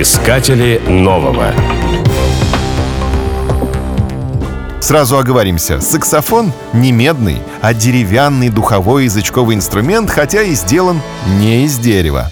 Искатели нового. Сразу оговоримся, саксофон не медный, а деревянный духовой язычковый инструмент, хотя и сделан не из дерева.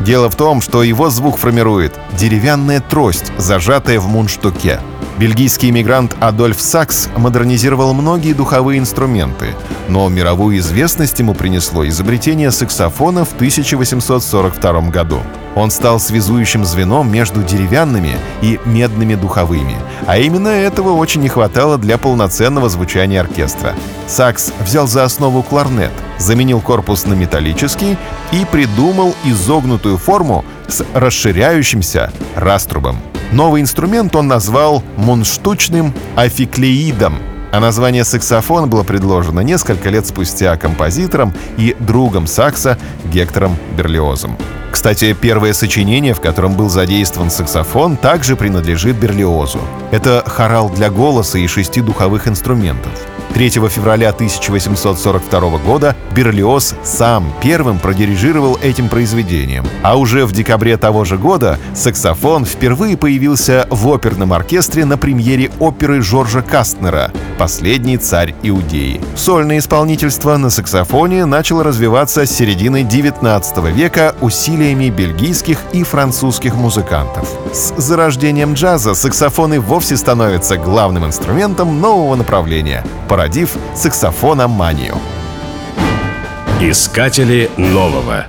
Дело в том, что его звук формирует деревянная трость, зажатая в мундштуке. Бельгийский иммигрант Адольф Сакс модернизировал многие духовые инструменты, но мировую известность ему принесло изобретение саксофона в 1842 году. Он стал связующим звеном между деревянными и медными духовыми, а именно этого очень не хватало для полноценного звучания оркестра. Сакс взял за основу кларнет, заменил корпус на металлический и придумал изогнутую форму с расширяющимся раструбом. Новый инструмент он назвал мунштучным афиклеидом, а название саксофон было предложено несколько лет спустя композитором и другом сакса Гектором Берлиозом. Кстати, первое сочинение, в котором был задействован саксофон, также принадлежит Берлиозу. Это хорал для голоса и шести духовых инструментов. 3 февраля 1842 года Берлиоз сам первым продирижировал этим произведением. А уже в декабре того же года саксофон впервые появился в оперном оркестре на премьере оперы Жоржа Кастнера «Последний царь Иудеи». Сольное исполнительство на саксофоне начало развиваться с середины 19 века усилиями бельгийских и французских музыкантов. С зарождением джаза саксофоны вовсе становятся главным инструментом нового направления — породив саксофономанию. Искатели нового.